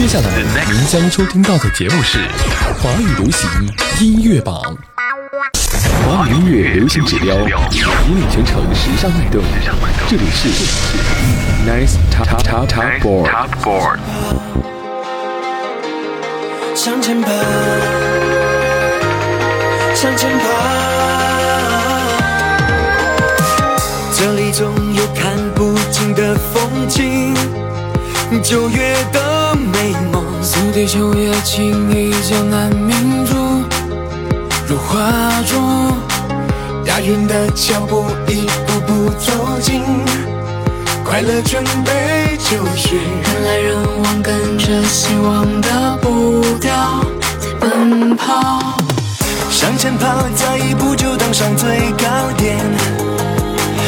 接下来您将收听到的节目是华语流行音乐榜。华语音乐流行指标，引领全城时尚脉动。这里是 Nice Top Top Top Board。向前爬，向前跑，这里总有看不尽的风景，九月的美梦，宿敌秋叶轻易江南明珠，如画中押韵的脚步一步步走近，快乐准备就绪，人来人往跟着希望的步调在奔跑。向前跑，再一步就登上最高点，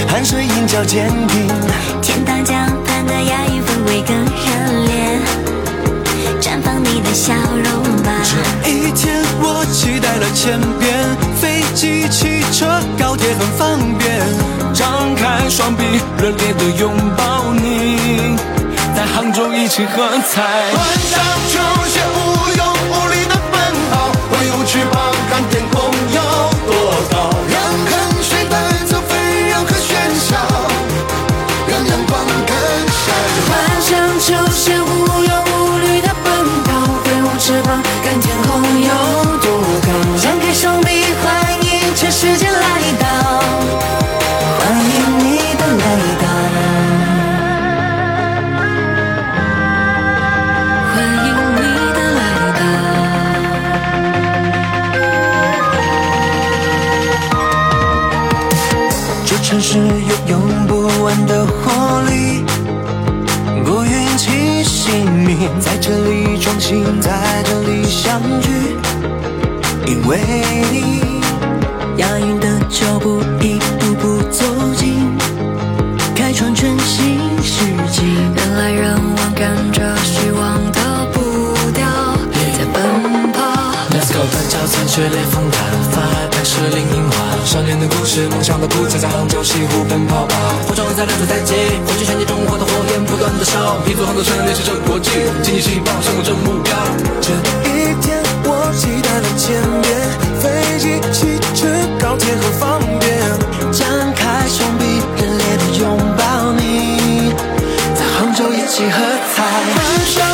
汗水映脚坚定，天大江畔的亚运氛围更热烈，你的笑容吧。这一天我期待了千遍，飞机、汽车、高铁很方便，张开双臂，热烈的拥抱你，在杭州一起喝彩。万丈球鞋无忧无虑的奔跑，挥舞翅膀看天空有多高，城市有用不完的活力，不厌其姓名，在这里创新，在这里相聚，因为你押韵的脚步一步步走近，开创全新世纪。人来人往，跟着希望的步调在奔跑。Let's go，短脚残雪烈风，是，梦想的故事，在杭州西湖奔跑吧。火种在亮着在接，火炬旋即中华的火焰不断的烧。一座杭州城，联系着国际，经济细胞生活着目标。这一天我期待了千遍，飞机、汽车、高铁很方便，张开双臂，热烈的拥抱你，在杭州一起喝彩。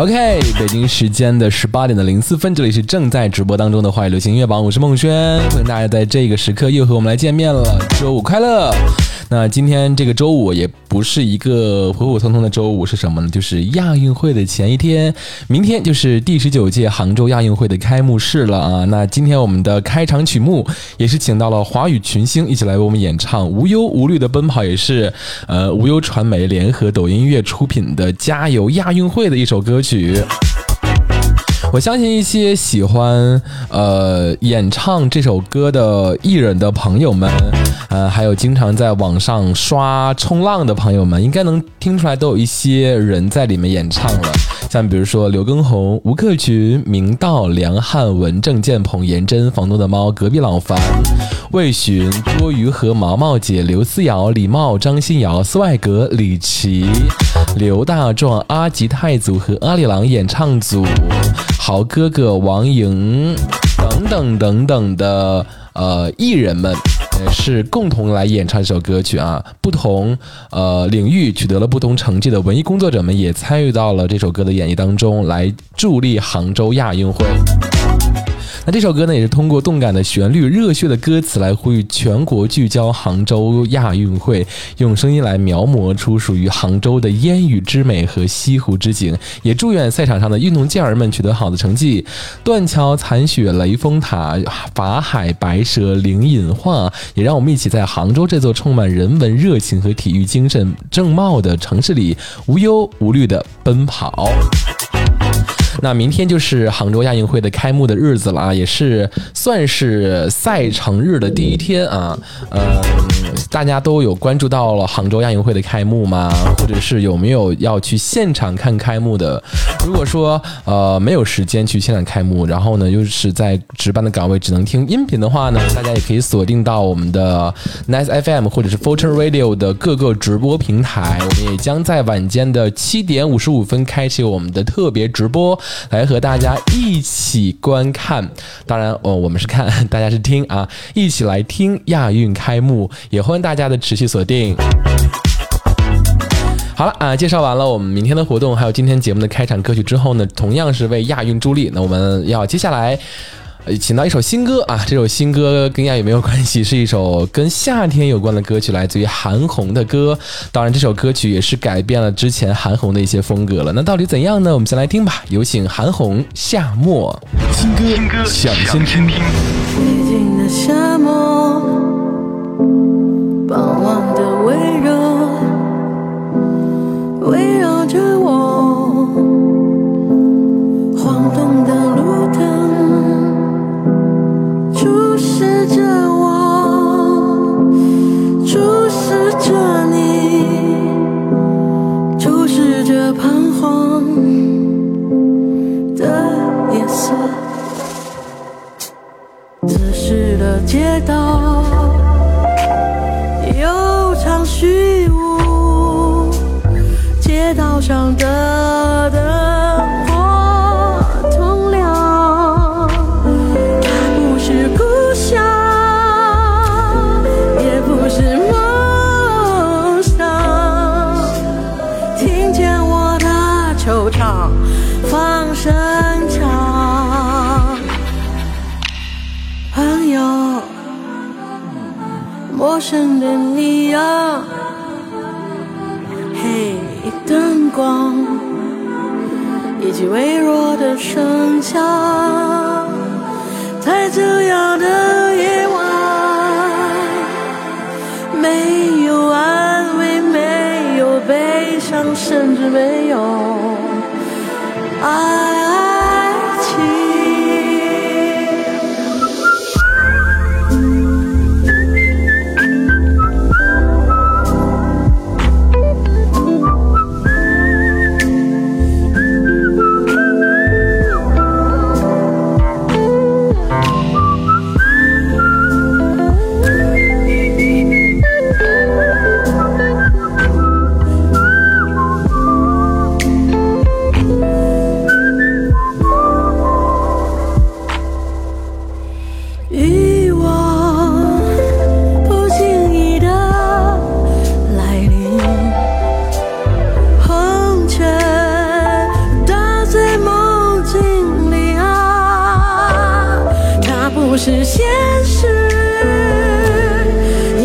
OK，北京时间的十八点的零四分，这里是正在直播当中的华语流行音乐榜，我是孟轩，欢迎大家在这个时刻又和我们来见面了，周五快乐！那今天这个周五也不是一个普普通通的周五，是什么呢？就是亚运会的前一天，明天就是第十九届杭州亚运会的开幕式了啊！那今天我们的开场曲目也是请到了华语群星一起来为我们演唱《无忧无虑的奔跑》，也是呃无忧传媒联合抖音音乐出品的《加油亚运会》的一首歌曲。我相信一些喜欢呃演唱这首歌的艺人的朋友们，呃，还有经常在网上刷冲浪的朋友们，应该能听出来，都有一些人在里面演唱了。像比如说刘畊宏、吴克群、明道、梁汉文、郑建鹏、颜真、房东的猫、隔壁老樊、魏巡、郭瑜和毛毛姐、刘思瑶、李茂、张新瑶、斯外格、李琦、刘大壮、阿吉泰组和阿里郎演唱组、豪哥哥、王莹等等等等的呃艺人们。是共同来演唱这首歌曲啊，不同呃领域取得了不同成绩的文艺工作者们也参与到了这首歌的演绎当中，来助力杭州亚运会。那这首歌呢，也是通过动感的旋律、热血的歌词来呼吁全国聚焦杭州亚运会，用声音来描摹出属于杭州的烟雨之美和西湖之景。也祝愿赛场上的运动健儿们取得好的成绩。断桥残雪、雷峰塔、法海、白蛇、灵隐画，也让我们一起在杭州这座充满人文热情和体育精神正茂的城市里，无忧无虑地奔跑。那明天就是杭州亚运会的开幕的日子了啊，也是算是赛程日的第一天啊。嗯，大家都有关注到了杭州亚运会的开幕吗？或者是有没有要去现场看开幕的？如果说呃没有时间去现场开幕，然后呢又是在值班的岗位只能听音频的话呢，大家也可以锁定到我们的 Nice FM 或者是 Fortune Radio 的各个直播平台，我们也将在晚间的七点五十五分开启我们的特别直播，来和大家一起观看。当然，哦，我们是看，大家是听啊，一起来听亚运开幕，也欢迎大家的持续锁定。好了啊，介绍完了我们明天的活动，还有今天节目的开场歌曲之后呢，同样是为亚运助力。那我们要接下来。呃，请到一首新歌啊！这首新歌跟亚运没有关系，是一首跟夏天有关的歌曲，来自于韩红的歌。当然，这首歌曲也是改变了之前韩红的一些风格了。那到底怎样呢？我们先来听吧。有请韩红《夏末》新歌，想先听。寂静的夏末，傍晚着你，注视着彷徨的夜色。此时的街道微弱的声响，在这样的夜晚，没有安慰，没有悲伤，甚至没有爱。不是现实，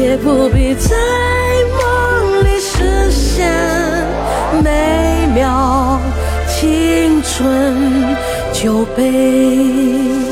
也不必在梦里实现美妙青春酒杯。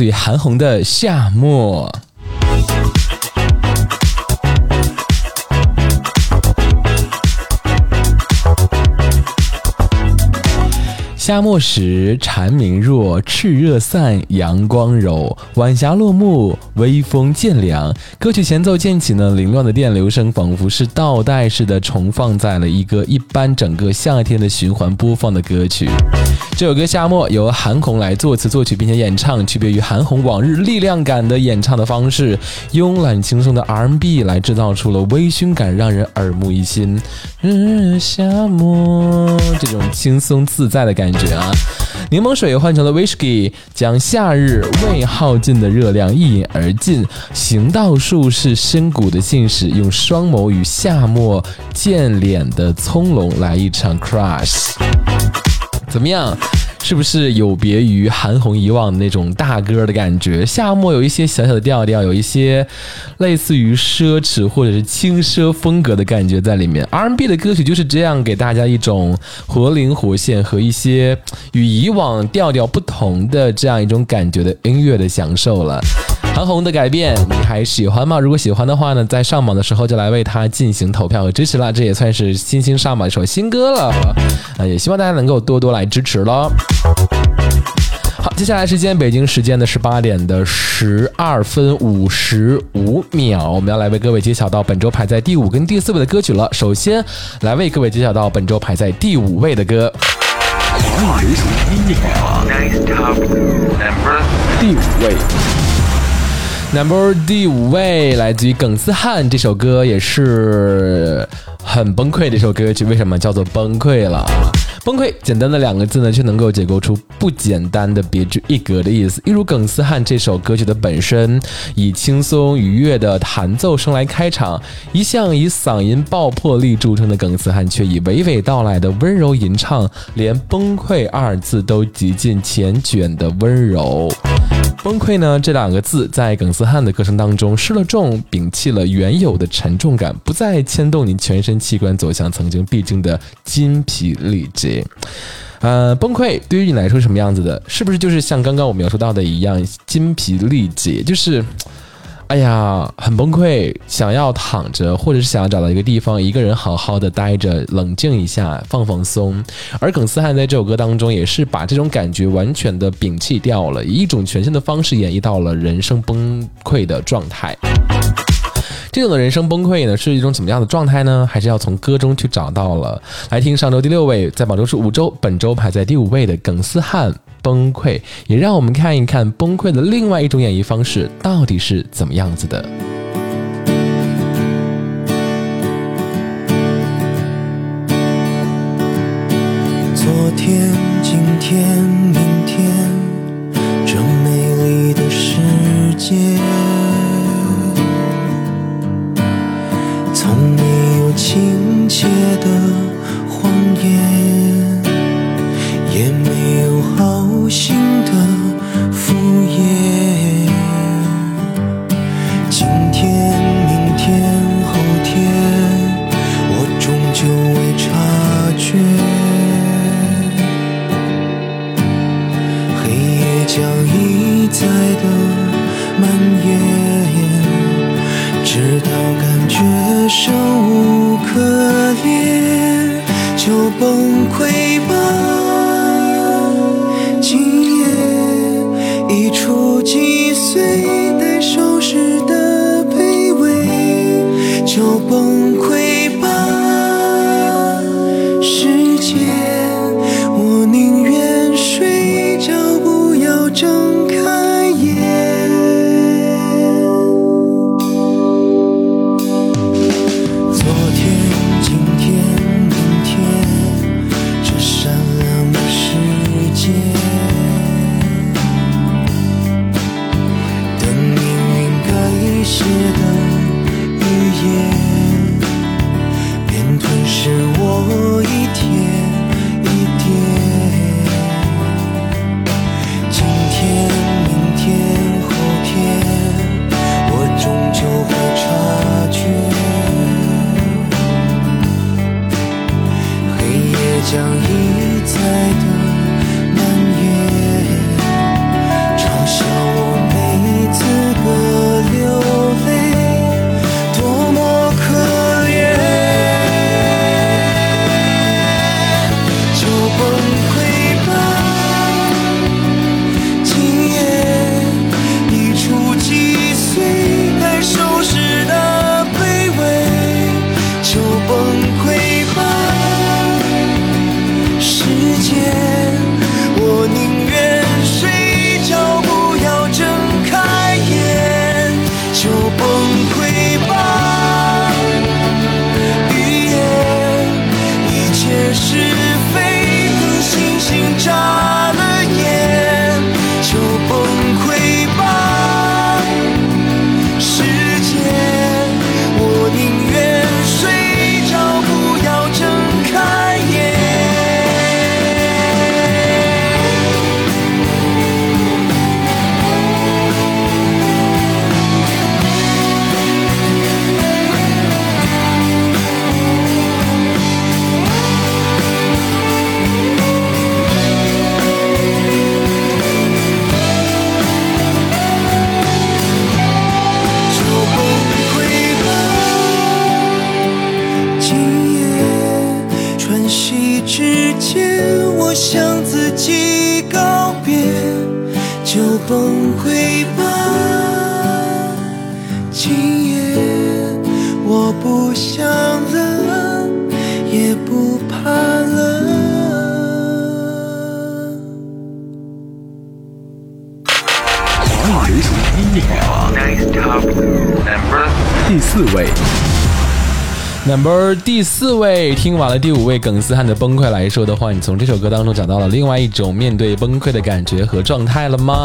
自于韩红的《夏末》。夏末时，蝉鸣弱，炽热散，阳光柔，晚霞落幕，微风渐凉。歌曲前奏渐起呢，凌乱的电流声仿佛是倒带似的重放在了一个一般整个夏天的循环播放的歌曲。这首歌《夏末》由韩红来作词作曲并且演唱，区别于韩红往日力量感的演唱的方式，慵懒轻松的 R&B 来制造出了微醺感，让人耳目一新。日夏末这种轻松自在的感觉啊！柠檬水换成了 whisky，将夏日未耗尽的热量一饮而尽。行道树是深谷的信使，用双眸与夏末见脸的葱茏来一场 crush。怎么样？是不是有别于韩红以往那种大歌的感觉？夏末有一些小小的调调，有一些类似于奢侈或者是轻奢风格的感觉在里面。R&B 的歌曲就是这样，给大家一种活灵活现和一些与以往调调不同的这样一种感觉的音乐的享受了。韩红的改变，你还喜欢吗？如果喜欢的话呢，在上榜的时候就来为他进行投票和支持啦。这也算是新星上榜一首新歌了，啊，也希望大家能够多多来支持喽。好，接下来时间，北京时间的十八点的十二分五十五秒，我们要来为各位揭晓到本周排在第五跟第四位的歌曲了。首先来为各位揭晓到本周排在第五位的歌，华语流行音乐榜第五位。Number 第五位来自于耿思汉，这首歌也是很崩溃的一首歌曲。为什么叫做崩溃了？崩溃，简单的两个字呢，却能够解构出不简单的别具一格的意思。一如耿思汉这首歌曲的本身，以轻松愉悦的弹奏声来开场，一向以嗓音爆破力著称的耿思汉，却以娓娓道来的温柔吟唱，连“崩溃”二字都极尽缱绻的温柔。崩溃呢？这两个字在耿斯汉的歌声当中失了重，摒弃了原有的沉重感，不再牵动你全身器官，走向曾经必经的筋疲力竭。呃，崩溃对于你来说是什么样子的？是不是就是像刚刚我描述到的一样，筋疲力竭？就是。哎呀，很崩溃，想要躺着，或者是想要找到一个地方，一个人好好的待着，冷静一下，放放松。而耿思汉在这首歌当中，也是把这种感觉完全的摒弃掉了，以一种全新的方式演绎到了人生崩溃的状态。这种的人生崩溃呢，是一种怎么样的状态呢？还是要从歌中去找到了。来听上周第六位，在榜中是五周，本周排在第五位的耿思汉。崩溃，也让我们看一看崩溃的另外一种演绎方式到底是怎么样子的。昨天、今天、明天，这美丽的世界，亲一触即碎，第四位，听完了第五位耿思汉的崩溃来说的话，你从这首歌当中找到了另外一种面对崩溃的感觉和状态了吗？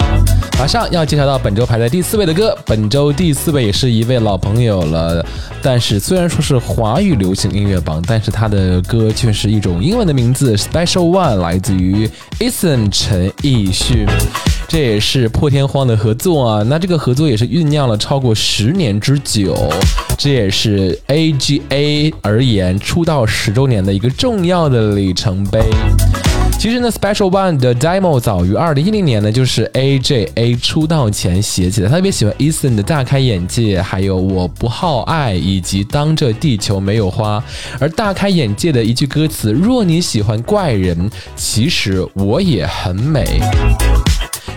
马上要介绍到本周排在第四位的歌，本周第四位也是一位老朋友了，但是虽然说是华语流行音乐榜，但是他的歌却是一种英文的名字，Special One，来自于 Eason 陈奕迅。这也是破天荒的合作啊！那这个合作也是酝酿了超过十年之久，这也是 AGA 而言出道十周年的一个重要的里程碑。其实呢，Special One 的 demo 早于二零一零年呢，就是 AJA 出道前写起的。他特别喜欢 Eason 的大开眼界，还有我不好爱，以及当这地球没有花。而大开眼界的一句歌词：若你喜欢怪人，其实我也很美。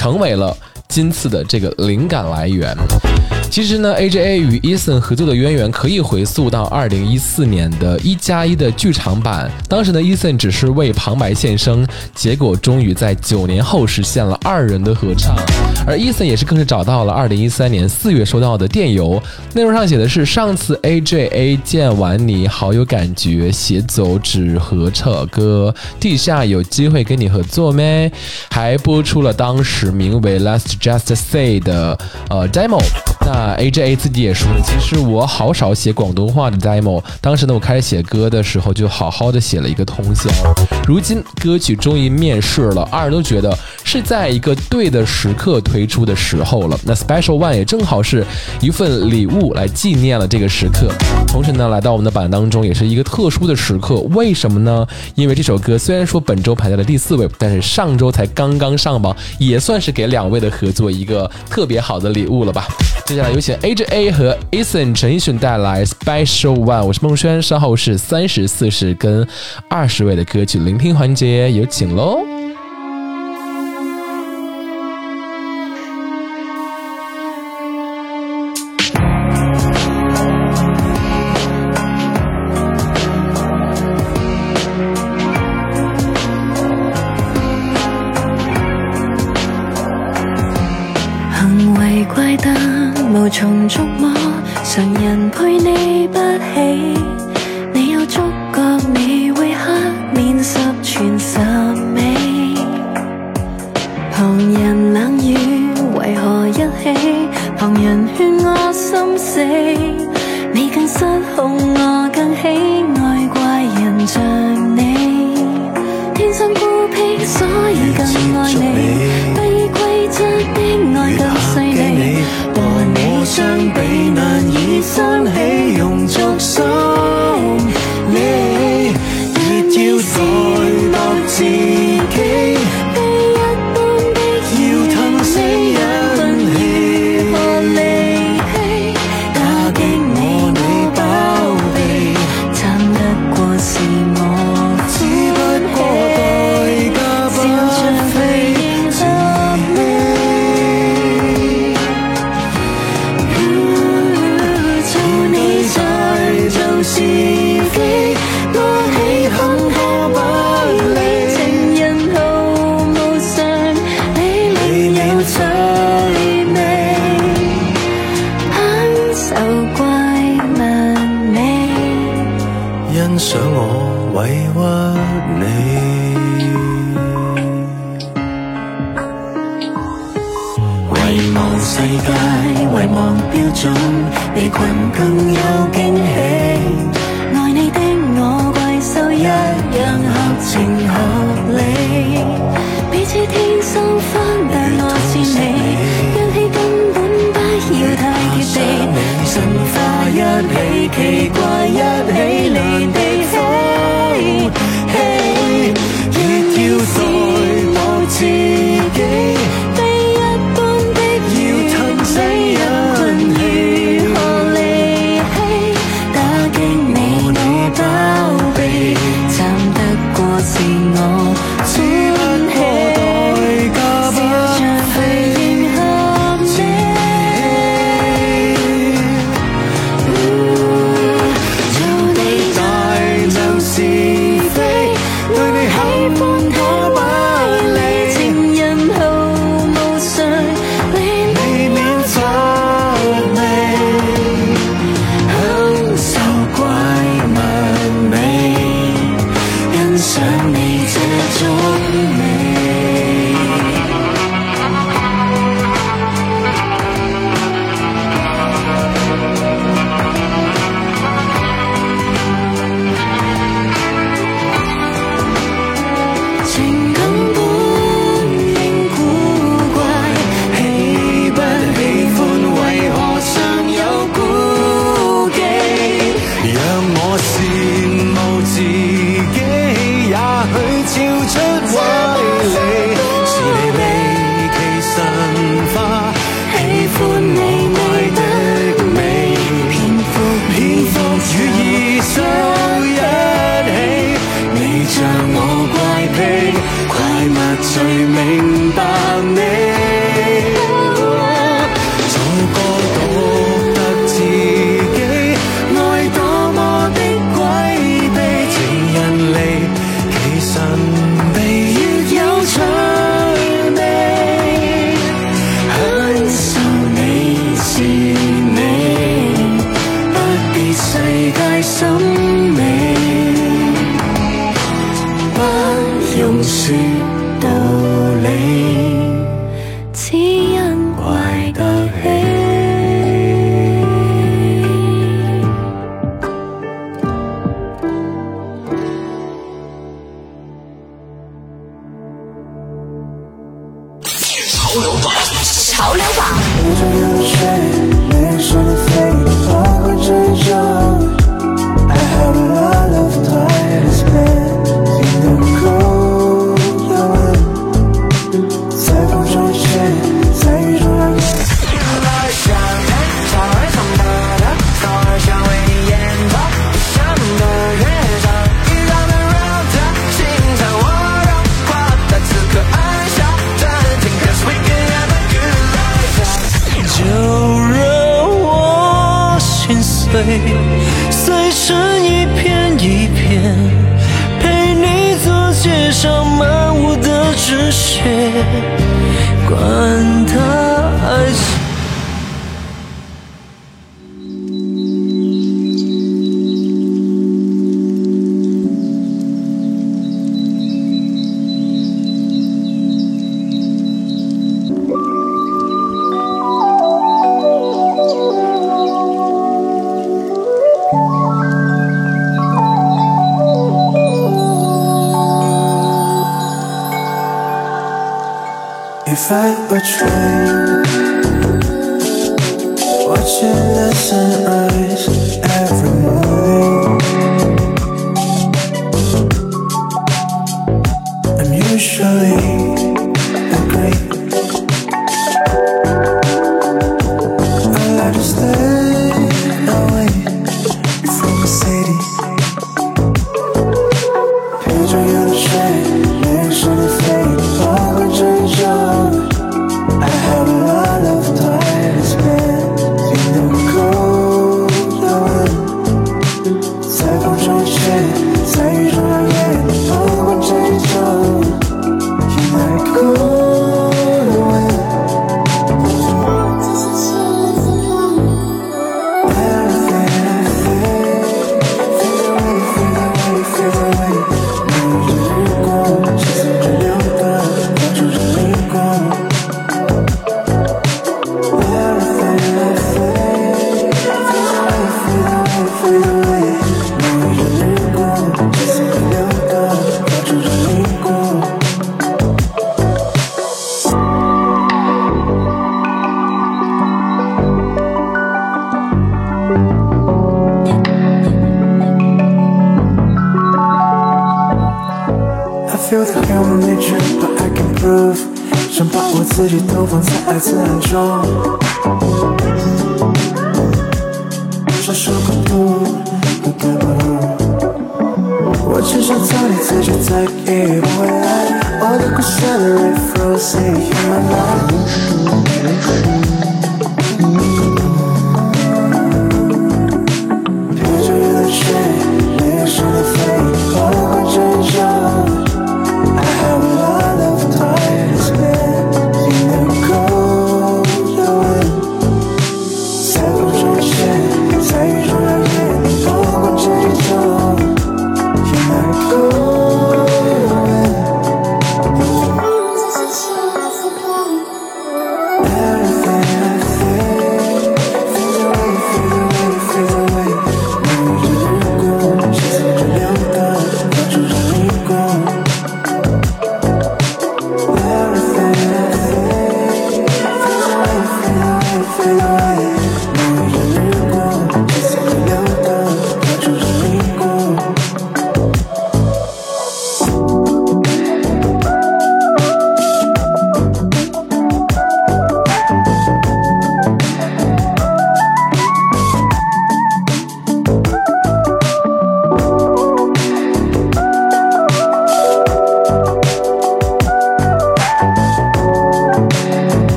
成为了今次的这个灵感来源。其实呢，AJA 与 Eason 合作的渊源可以回溯到二零一四年的一加一的剧场版。当时呢，Eason 只是为旁白献声，结果终于在九年后实现了二人的合唱。而 Eason 也是更是找到了二零一三年四月收到的电邮，内容上写的是：上次 AJA 见完你好有感觉，写走纸和扯歌，地下有机会跟你合作咩？还播出了当时名为 Let's Just Say 的呃 demo。那啊 AJA 自己也说了，其实我好少写广东话的 demo。当时呢，我开始写歌的时候就好好的写了一个通宵。如今歌曲终于面世了，二人都觉得是在一个对的时刻推出的时候了。那 Special One 也正好是一份礼物来纪念了这个时刻。同时呢，来到我们的版当中也是一个特殊的时刻。为什么呢？因为这首歌虽然说本周排在了第四位，但是上周才刚刚上榜，也算是给两位的合作一个特别好的礼物了吧。接下来有请 AJA 和 Eason 陈奕迅带来 Special One，我是孟轩，稍后是三十四十跟二十位的歌曲聆听环节，有请喽。起？旁人劝我心死，你更失控，我更喜爱怪人像你。天生孤僻，所以更爱你。不依規則的爱更细腻，和你相比难以相起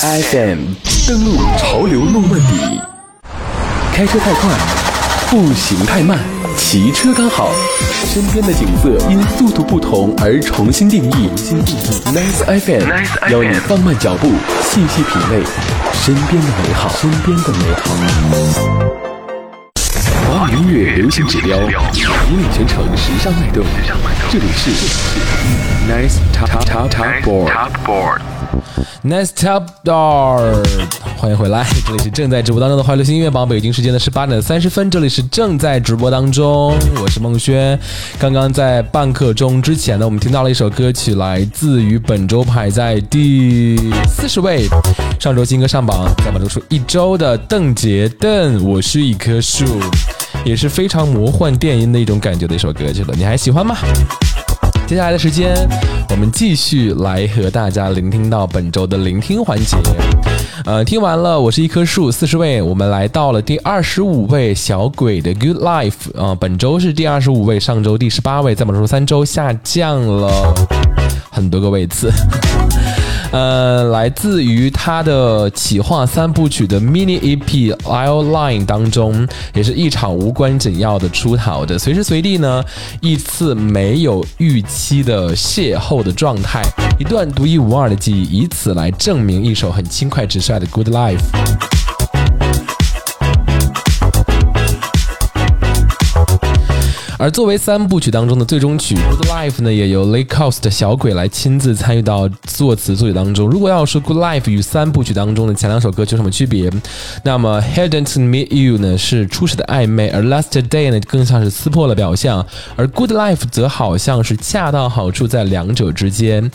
FM 登录潮流诺曼底，开车太快，步行太慢，骑车刚好。身边的景色因速度不同而重新定义。Nice FM 邀你放慢脚步，细细品味身边的美好。身边的美好。音乐流行指标，引领全城时尚脉动。这里是 Nice Top Top Top Board。Top board. Nice Top Door，欢迎回来，这里是正在直播当中的华流行音乐榜，北京时间的十八点三十分，这里是正在直播当中，我是孟轩。刚刚在半刻钟之前呢，我们听到了一首歌曲，来自于本周排在第四十位，上周新歌上榜，在本周数一周的邓婕邓，我是一棵树，也是非常魔幻电音的一种感觉的一首歌曲了，你还喜欢吗？接下来的时间，我们继续来和大家聆听到本周的聆听环节。呃，听完了，我是一棵树，四十位，我们来到了第二十五位，小鬼的 Good Life 啊、本周是第二十五位，上周第十八位，在本周三周下降了很多个位次。呃，来自于他的企划三部曲的 mini EP《Outline》当中，也是一场无关紧要的出逃的，随时随地呢，一次没有预期的邂逅的状态，一段独一无二的记忆，以此来证明一首很轻快直率的《Good Life》。而作为三部曲当中的最终曲《Good Life》呢，也由 Lake Coast 小鬼来亲自参与到作词作曲当中。如果要说《Good Life》与三部曲当中的前两首歌曲有什么区别，那么《Hadn't Meet You》呢是初始的暧昧，而《Last Day》呢更像是撕破了表象，而《Good Life》则好像是恰到好处在两者之间，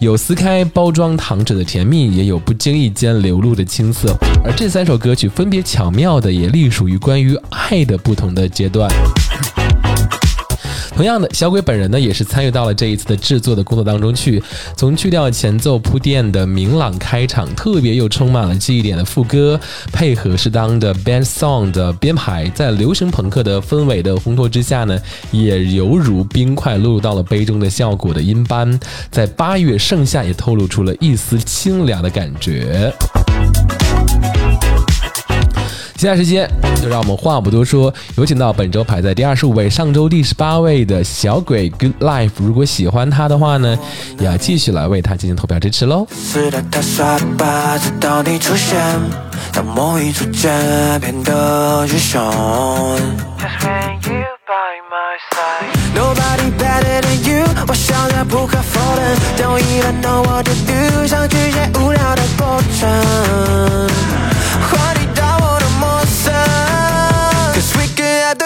有撕开包装糖纸的甜蜜，也有不经意间流露的青涩。而这三首歌曲分别巧妙的也隶属于关于爱的不同的阶段。同样的，小鬼本人呢也是参与到了这一次的制作的工作当中去。从去掉前奏铺垫的明朗开场，特别又充满了记忆点的副歌，配合适当的 band song 的编排，在流行朋克的氛围的烘托之下呢，也犹如冰块落入到了杯中的效果的音般，在八月盛夏也透露出了一丝清凉的感觉。接下来时间，就让我们话不多说，有请到本周排在第二十五位、上周第十八位的小鬼 Good Life。如果喜欢他的话呢，也要继续来为他进行投票支持喽。是的，他耍的吧，直到你出现，当梦一出现，变得英雄。Nobody better than you，我笑得不可否认，Don't even know what to do，想拒绝无聊的过程，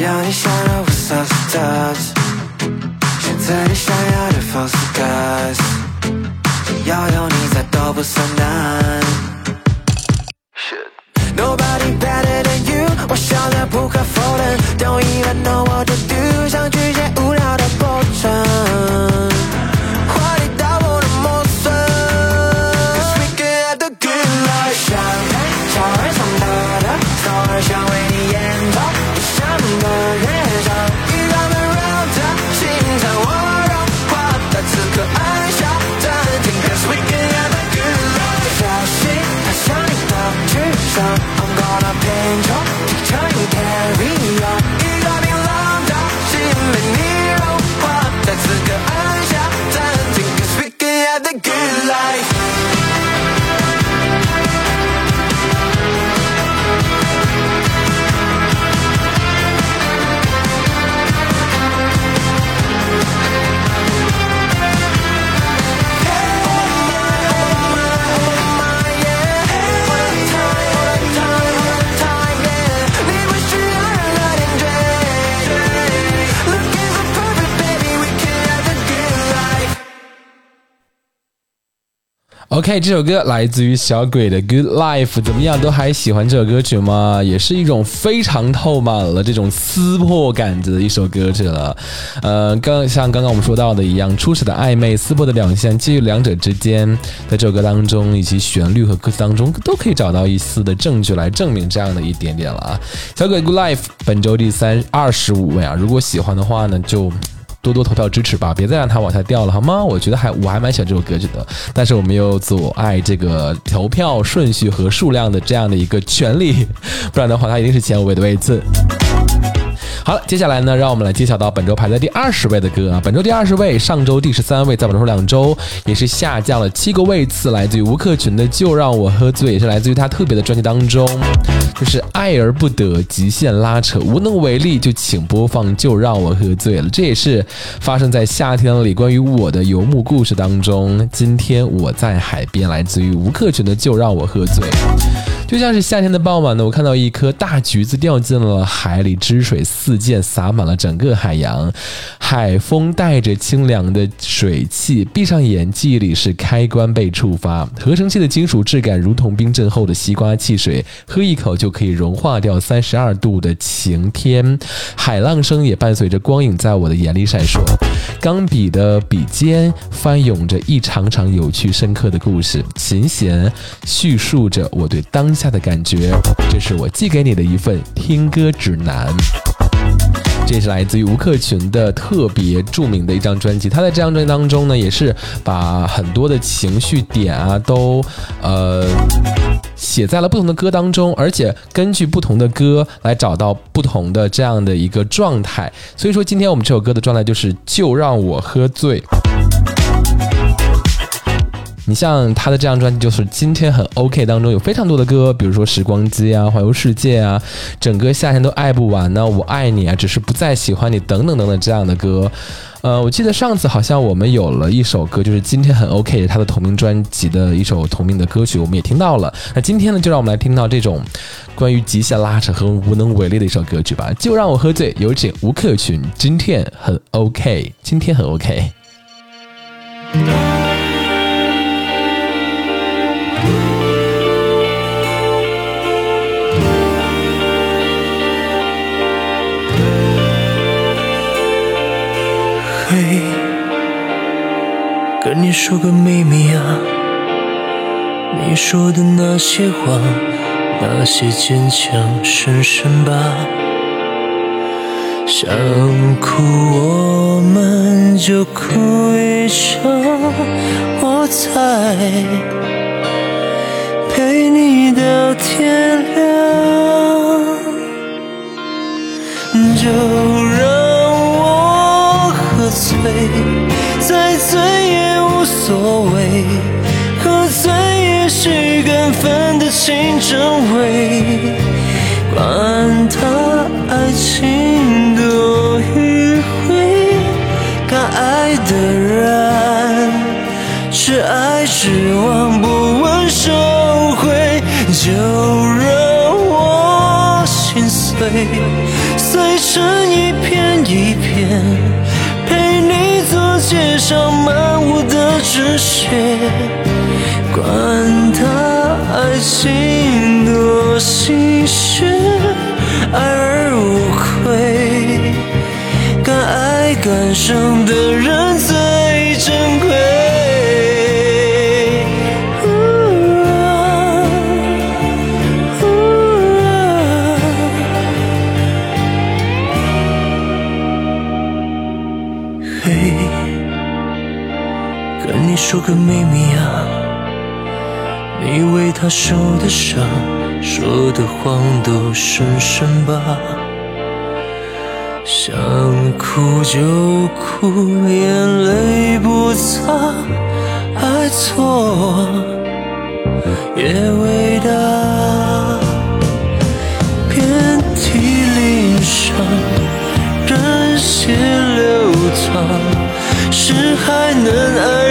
要你想要无所事 touch，选择你想要的方式 guys，只要有你在都不算难。Nobody better than you，我笑得不可否认，Don't even know what to do，想拒绝无聊的过程，这首歌来自于小鬼的《Good Life》，怎么样？都还喜欢这首歌曲吗？也是一种非常透满了这种撕破感的一首歌曲了。呃，刚像刚刚我们说到的一样，初始的暧昧、撕破的表现，介于两者之间，在这首歌当中以及旋律和歌词当中，都可以找到一丝的证据来证明这样的一点点了啊。小鬼《Good Life》本周第三二十五位啊，如果喜欢的话呢，就。多多投票支持吧，别再让它往下掉了，好吗？我觉得还我还蛮喜欢这首歌曲的，但是我们有阻碍这个投票顺序和数量的这样的一个权利，不然的话它一定是前五位的位置。好了，接下来呢，让我们来揭晓到本周排在第二十位的歌啊。本周第二十位，上周第十三位，在本周两周也是下降了七个位次，来自于吴克群的《就让我喝醉》，也是来自于他特别的专辑当中，就是爱而不得，极限拉扯，无能为力，就请播放《就让我喝醉了》。这也是发生在夏天里关于我的游牧故事当中。今天我在海边，来自于吴克群的《就让我喝醉》。就像是夏天的傍晚呢，我看到一颗大橘子掉进了海里，汁水四溅，洒满了整个海洋。海风带着清凉的水汽，闭上眼，记忆里是开关被触发，合成器的金属质感如同冰镇后的西瓜汽水，喝一口就可以融化掉三十二度的晴天。海浪声也伴随着光影在我的眼里闪烁，钢笔的笔尖翻涌着一场场有趣深刻的故事，琴弦叙述着我对当下的感觉。这是我寄给你的一份听歌指南。这是来自于吴克群的特别著名的一张专辑。他在这张专辑当中呢，也是把很多的情绪点啊，都呃写在了不同的歌当中，而且根据不同的歌来找到不同的这样的一个状态。所以说，今天我们这首歌的状态就是“就让我喝醉”。你像他的这张专辑，就是今天很 OK 当中有非常多的歌，比如说《时光机》啊、《环游世界》啊、整个夏天都爱不完呢、我爱你啊，只是不再喜欢你等等等等这样的歌。呃，我记得上次好像我们有了一首歌，就是今天很 OK 他的同名专辑的一首同名的歌曲，我们也听到了。那今天呢，就让我们来听到这种关于极限拉扯和无能为力的一首歌曲吧。就让我喝醉，有请吴克群，今天很 OK，今天很 OK。跟你说个秘密啊，你说的那些话，那些坚强，深深吧。想哭我们就哭一场，我在陪你到天亮，就所谓，喝醉也是感分得清真伪。管他爱情多迂回，敢爱的人只爱只忘不问收回，就让我心碎，碎成一片一片，陪你走街上漫无是血。管他爱情多心血，爱而无愧，敢爱敢伤的人他受的伤，说的谎都深深吧。想哭就哭，眼泪不擦，爱错也伟大。遍体鳞伤，人血流淌，是还能爱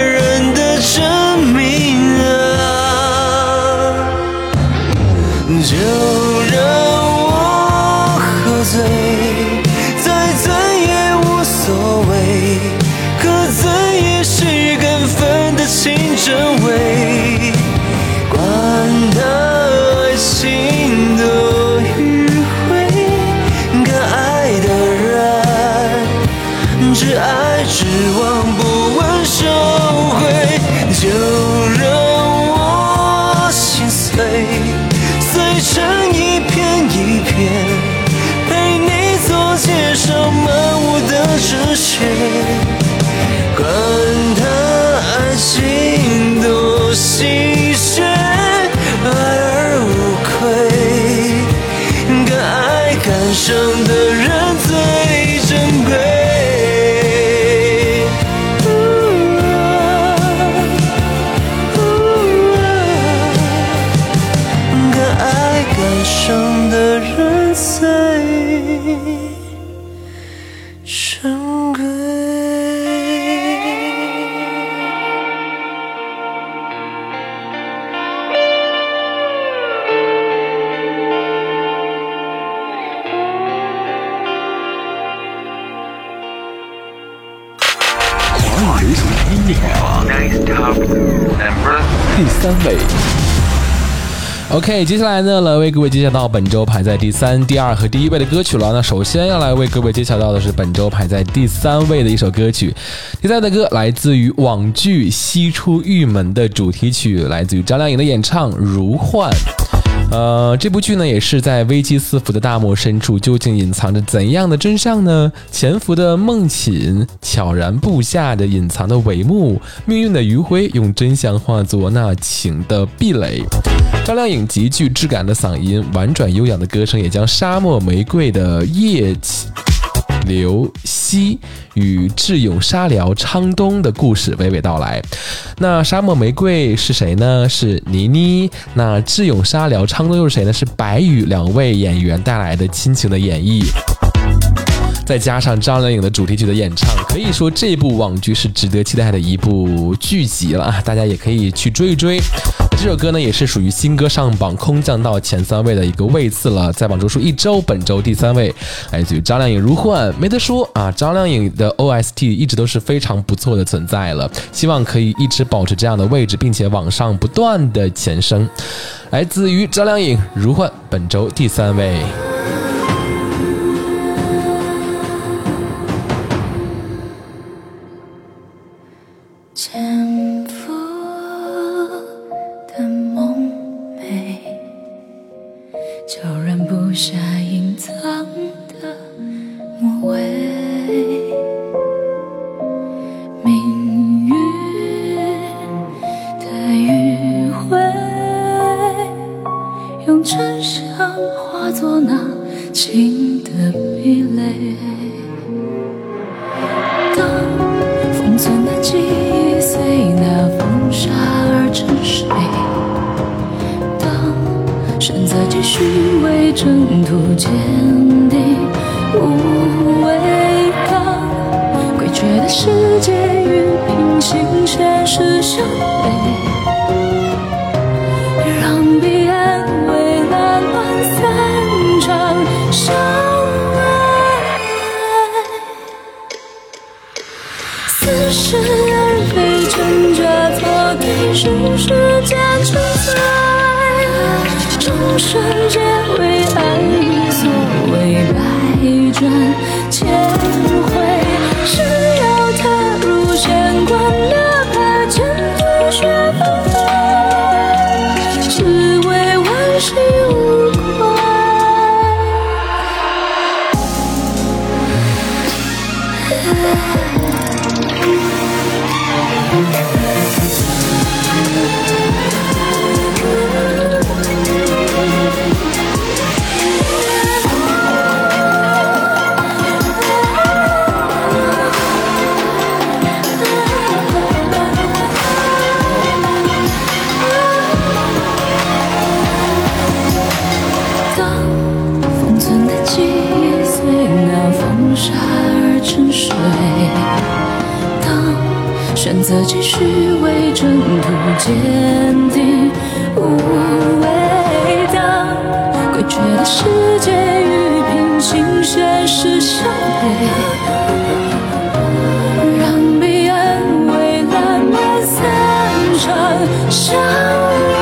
OK，接下来呢，来为各位揭晓到本周排在第三、第二和第一位的歌曲了。那首先要来为各位揭晓到的是本周排在第三位的一首歌曲，第三的歌来自于网剧《西出玉门》的主题曲，来自于张靓颖的演唱《如幻》。呃，这部剧呢，也是在危机四伏的大漠深处，究竟隐藏着怎样的真相呢？潜伏的梦寝，悄然布下的隐藏的帷幕，命运的余晖，用真相化作那情的壁垒。张靓颖极具质感的嗓音，婉转悠扬的歌声，也将沙漠玫瑰的叶起。刘希与智勇沙辽昌东的故事娓娓道来。那沙漠玫瑰是谁呢？是倪妮。那智勇沙辽昌东又是谁呢？是白宇两位演员带来的亲情的演绎。再加上张靓颖的主题曲的演唱，可以说这部网剧是值得期待的一部剧集了啊！大家也可以去追一追。这首歌呢，也是属于新歌上榜空降到前三位的一个位次了，在榜中数一周，本周第三位，来自于张靓颖《如幻》，没得说啊！张靓颖的 OST 一直都是非常不错的存在了，希望可以一直保持这样的位置，并且往上不断的前升。来自于张靓颖《如幻》，本周第三位。留下隐藏的末尾。命运的迂回，用真相化作那情的壁垒。当封存的记忆随那风沙而沉睡，当选择继续征途坚定无畏，当诡谲的世界与平行现实相悖，让彼岸蔚蓝乱散场相爱。似是而非，挣扎错对，是时间存在。众生皆为爱与所谓百转。坚定无畏，的诡谲的世界与平行现实相悖，让彼岸蔚蓝漫散场相爱。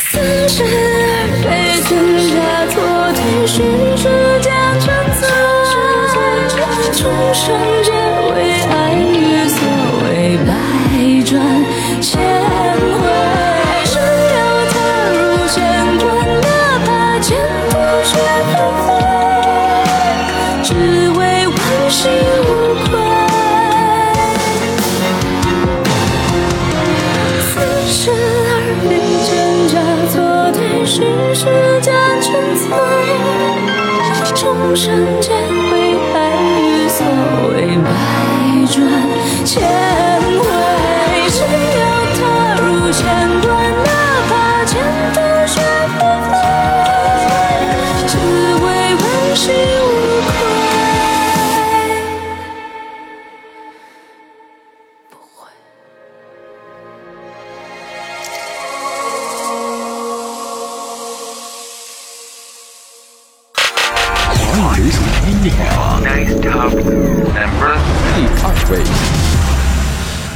似是而非，挣扎错对，寻时间存在。众生皆为爱转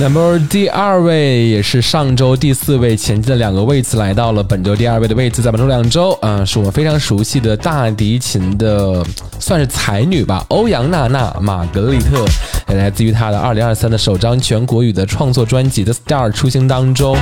Number 第二位也是上周第四位前进的两个位次，来到了本周第二位的位置，在本周两周，啊、是我们非常熟悉的大提琴的，算是才女吧，欧阳娜娜·玛格丽特，也来自于他的二零二三的首张全国语的创作专辑《The Star》出行当中，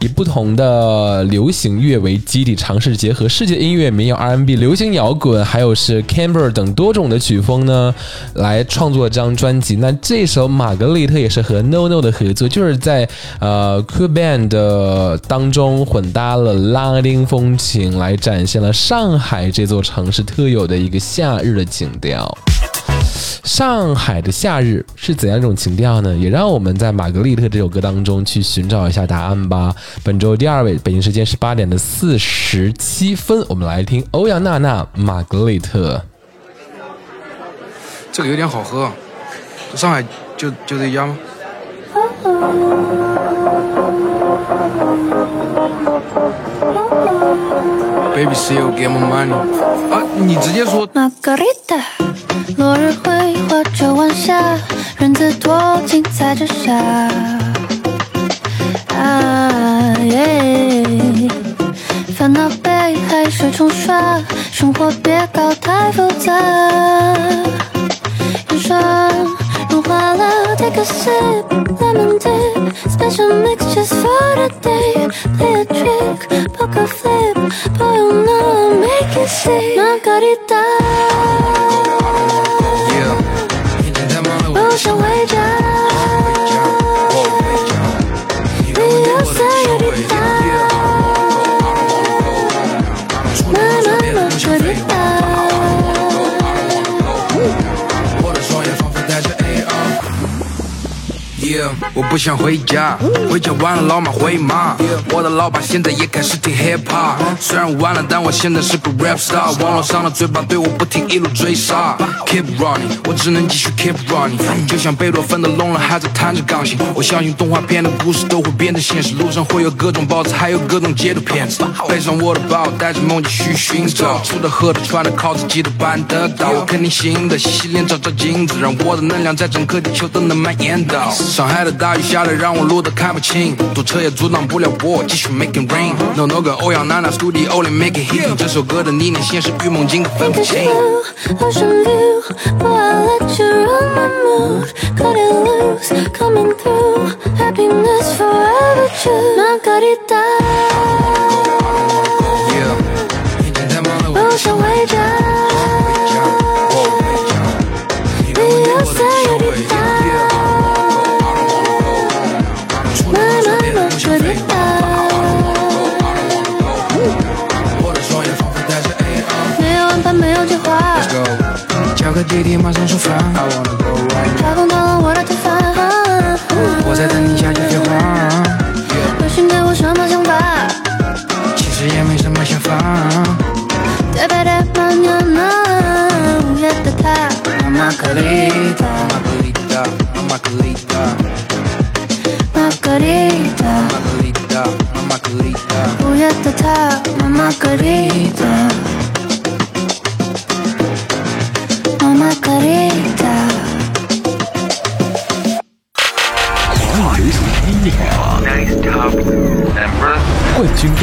以不同的流行乐为基底，尝试结合世界音乐、民谣、R&B、流行摇滚，还有是 Camber 等多种的曲风呢，来创作这张专辑。那这首《玛格丽特》也是和 No No 的合作，就是在呃 Cool Band 的当中混搭了拉丁风情，来展现了上海这座城市特有的一个夏日的情调。上海的夏日是怎样一种情调呢？也让我们在《玛格丽特》这首歌当中去寻找一下答案吧。本周第二位，北京时间十八点的四十七分，我们来听欧阳娜娜《玛格丽特》。这个有点好喝，啊，上海就就这一家吗？Baby still get my money 啊，你直接说玛格丽特，落日会或者晚霞，人字拖精彩之下。啊耶，烦恼被海水冲刷，生活别搞太复杂。眼霜 mellow, take a sip, lemon dip. Special mix just for today Play a trick, poker flip. Boy, oh you know I'll make it sick Margarita Yeah, 我不想回家，回家完了老妈会骂。我的老爸现在也开始听 hip hop，虽然晚了，但我现在是个 rap star。网络上的嘴巴对我不停一路追杀，keep running，我只能继续 keep running。就像贝多芬的聋了还在弹着钢琴，我相信动画片的故事都会变成现实，路上会有各种包子，还有各种街头骗子。背上我的包，带着梦继续寻找，吃的喝的穿的靠自己的办得到，我肯定行的，洗洗脸照照镜子，让我的能量在整个地球都能蔓延到。上海的大雨下的让我路都看不清，堵车也阻挡不了我继续 making rain。No No 跟欧阳娜娜 studio 里 make it hit，这首歌的理念现实与梦境分不 Look 清 at。you, ocean view. Boy, I let you run my mood. Cut it loose, coming through. Happiness forever true. Margarita, 滴滴马上出发。I wanna go right 太空到了我的头发。now，我在等你下句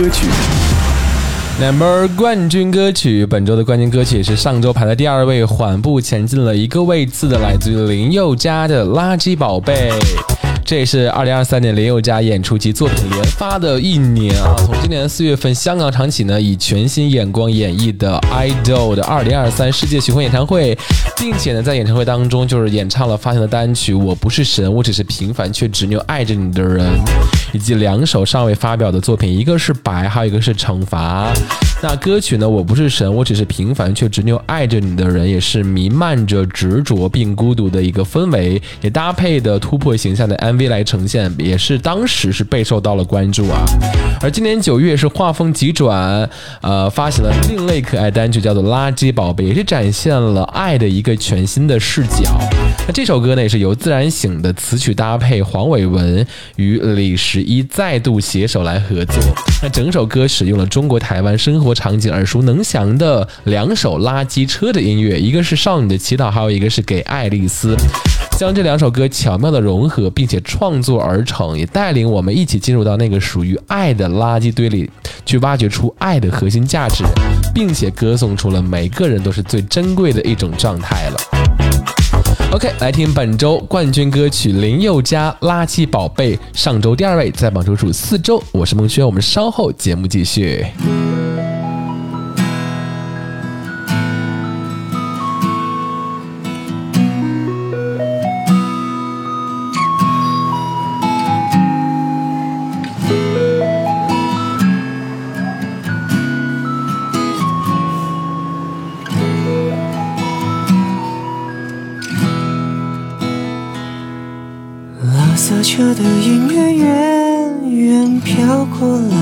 歌曲，Number 冠军歌曲，本周的冠军歌曲是上周排在第二位，缓步前进了一个位次的，来自于林宥嘉的《垃圾宝贝》。这也是二零二三年林宥嘉演出及作品连发的一年啊！从今年的四月份香港场起呢，以全新眼光演绎的《idol》的二零二三世界巡回演唱会，并且呢，在演唱会当中就是演唱了发行的单曲《我不是神，我只是平凡却执拗爱着你的人》，以及两首尚未发表的作品，一个是《白》，还有一个是《惩罚》。那歌曲呢？我不是神，我只是平凡却执拗爱着你的人，也是弥漫着执着并孤独的一个氛围，也搭配的突破形象的 MV 来呈现，也是当时是备受到了关注啊。而今年九月是画风急转，呃，发行了另类可爱单曲，叫做《垃圾宝贝》，也是展现了爱的一个全新的视角。那这首歌呢，也是由自然醒的词曲搭配黄伟文与李时一再度携手来合作。那整首歌使用了中国台湾生活场景耳熟能详的两首垃圾车的音乐，一个是《少女的祈祷》，还有一个是《给爱丽丝》。将这两首歌巧妙的融合，并且创作而成，也带领我们一起进入到那个属于爱的垃圾堆里，去挖掘出爱的核心价值，并且歌颂出了每个人都是最珍贵的一种状态了。OK，来听本周冠军歌曲林宥嘉《垃圾宝贝》，上周第二位，在榜周数四周。我是孟轩，我们稍后节目继续。车的音乐远远飘过来，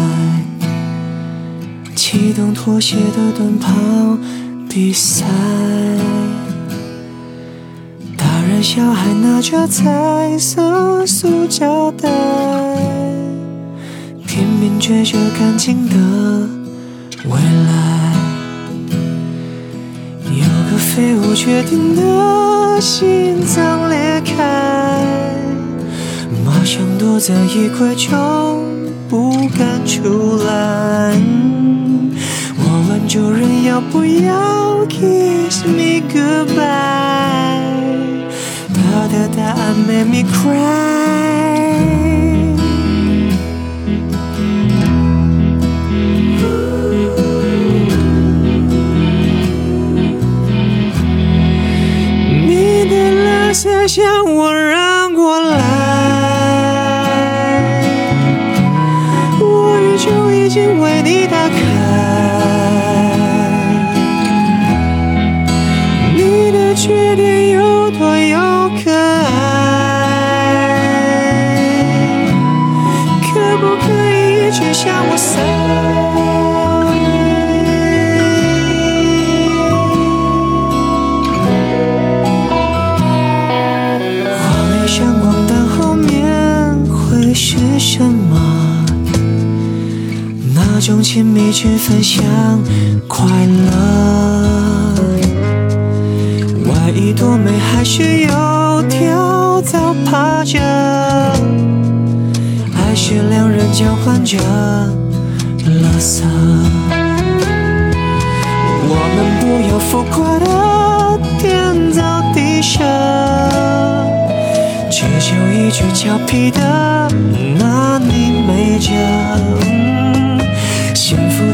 启动拖鞋的短跑比赛。大人小孩拿着彩色塑胶袋，拼命追着干净的未来。有个废物决定的心脏裂开。想躲在衣柜中，不敢出来。我问主人要不要 kiss me goodbye，他的答案 made me cry. “你亲密去分享快乐。外衣多美，还是有条糟趴着，还是两人交换着垃圾。我们不要浮夸的天造地设，只求一句俏皮的拿你没辙。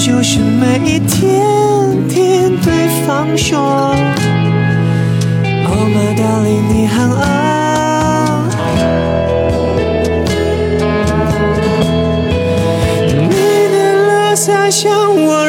就是每一天听对方说。Oh my darling，你很爱。你的垃圾向我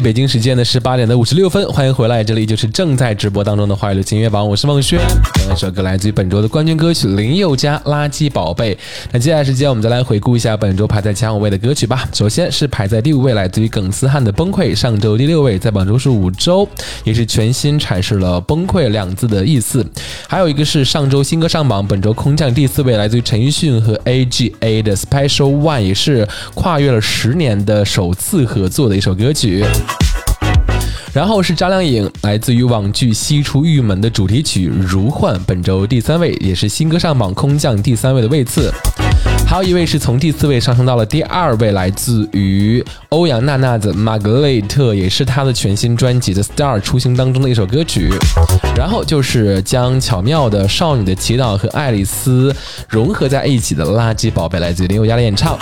北京时间的十八点的五十六分，欢迎回来，这里就是正在直播当中的华语流行音乐榜，我是孟轩。刚刚一首歌来自于本周的冠军歌曲林宥嘉《垃圾宝贝》。那接下来时间，我们再来回顾一下本周排在前五位的歌曲吧。首先是排在第五位，来自于耿思汉的《崩溃》，上周第六位，在本周是五周，也是全新阐释了“崩溃”两字的意思。还有一个是上周新歌上榜，本周空降第四位，来自于陈奕迅和 AGA 的《Special One》，也是跨越了十年的首次合作的一首歌曲。然后是张靓颖，来自于网剧《西出玉门》的主题曲《如幻》，本周第三位，也是新歌上榜空降第三位的位次。还有一位是从第四位上升到了第二位，来自于欧阳娜娜的《玛格丽特》，也是她的全新专辑的《Star》出行当中的一首歌曲。然后就是将巧妙的《少女的祈祷》和《爱丽丝》融合在一起的《垃圾宝贝》，来自于林宥嘉的演唱。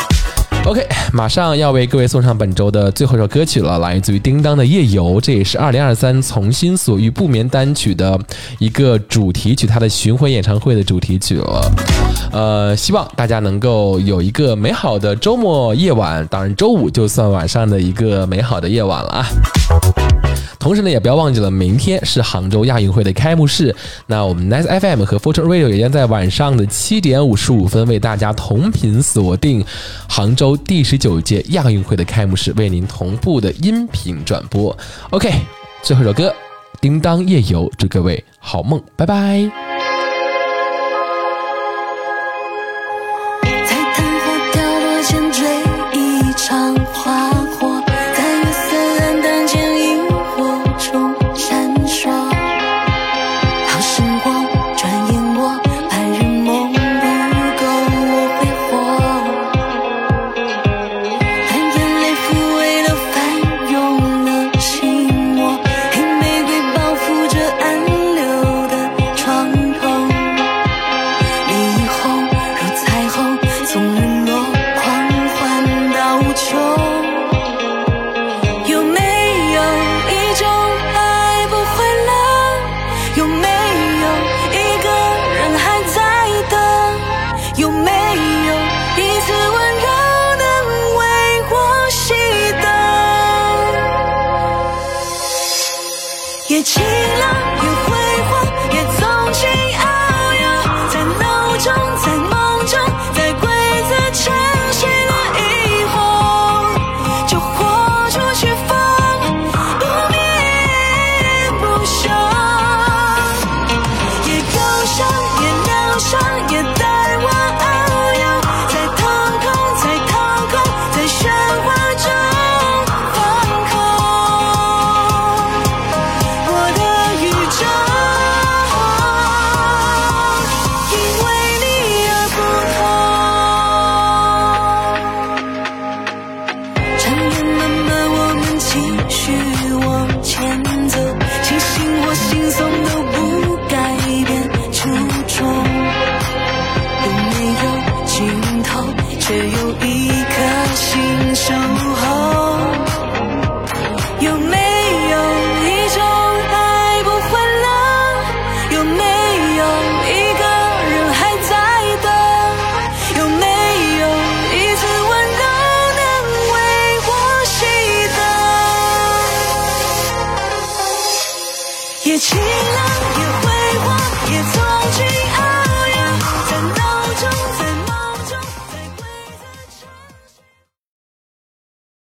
OK，马上要为各位送上本周的最后一首歌曲了，来自于叮当的《夜游》，这也是2023从心所欲不眠单曲的一个主题曲，它的巡回演唱会的主题曲了。呃，希望大家能够有一个美好的周末夜晚，当然周五就算晚上的一个美好的夜晚了啊。同时呢，也不要忘记了，明天是杭州亚运会的开幕式。那我们 Nice FM 和 Fortune Radio 也将在晚上的七点五十五分为大家同频锁定杭州第十九届亚运会的开幕式，为您同步的音频转播。OK，最后一首歌《叮当夜游》，祝各位好梦，拜拜。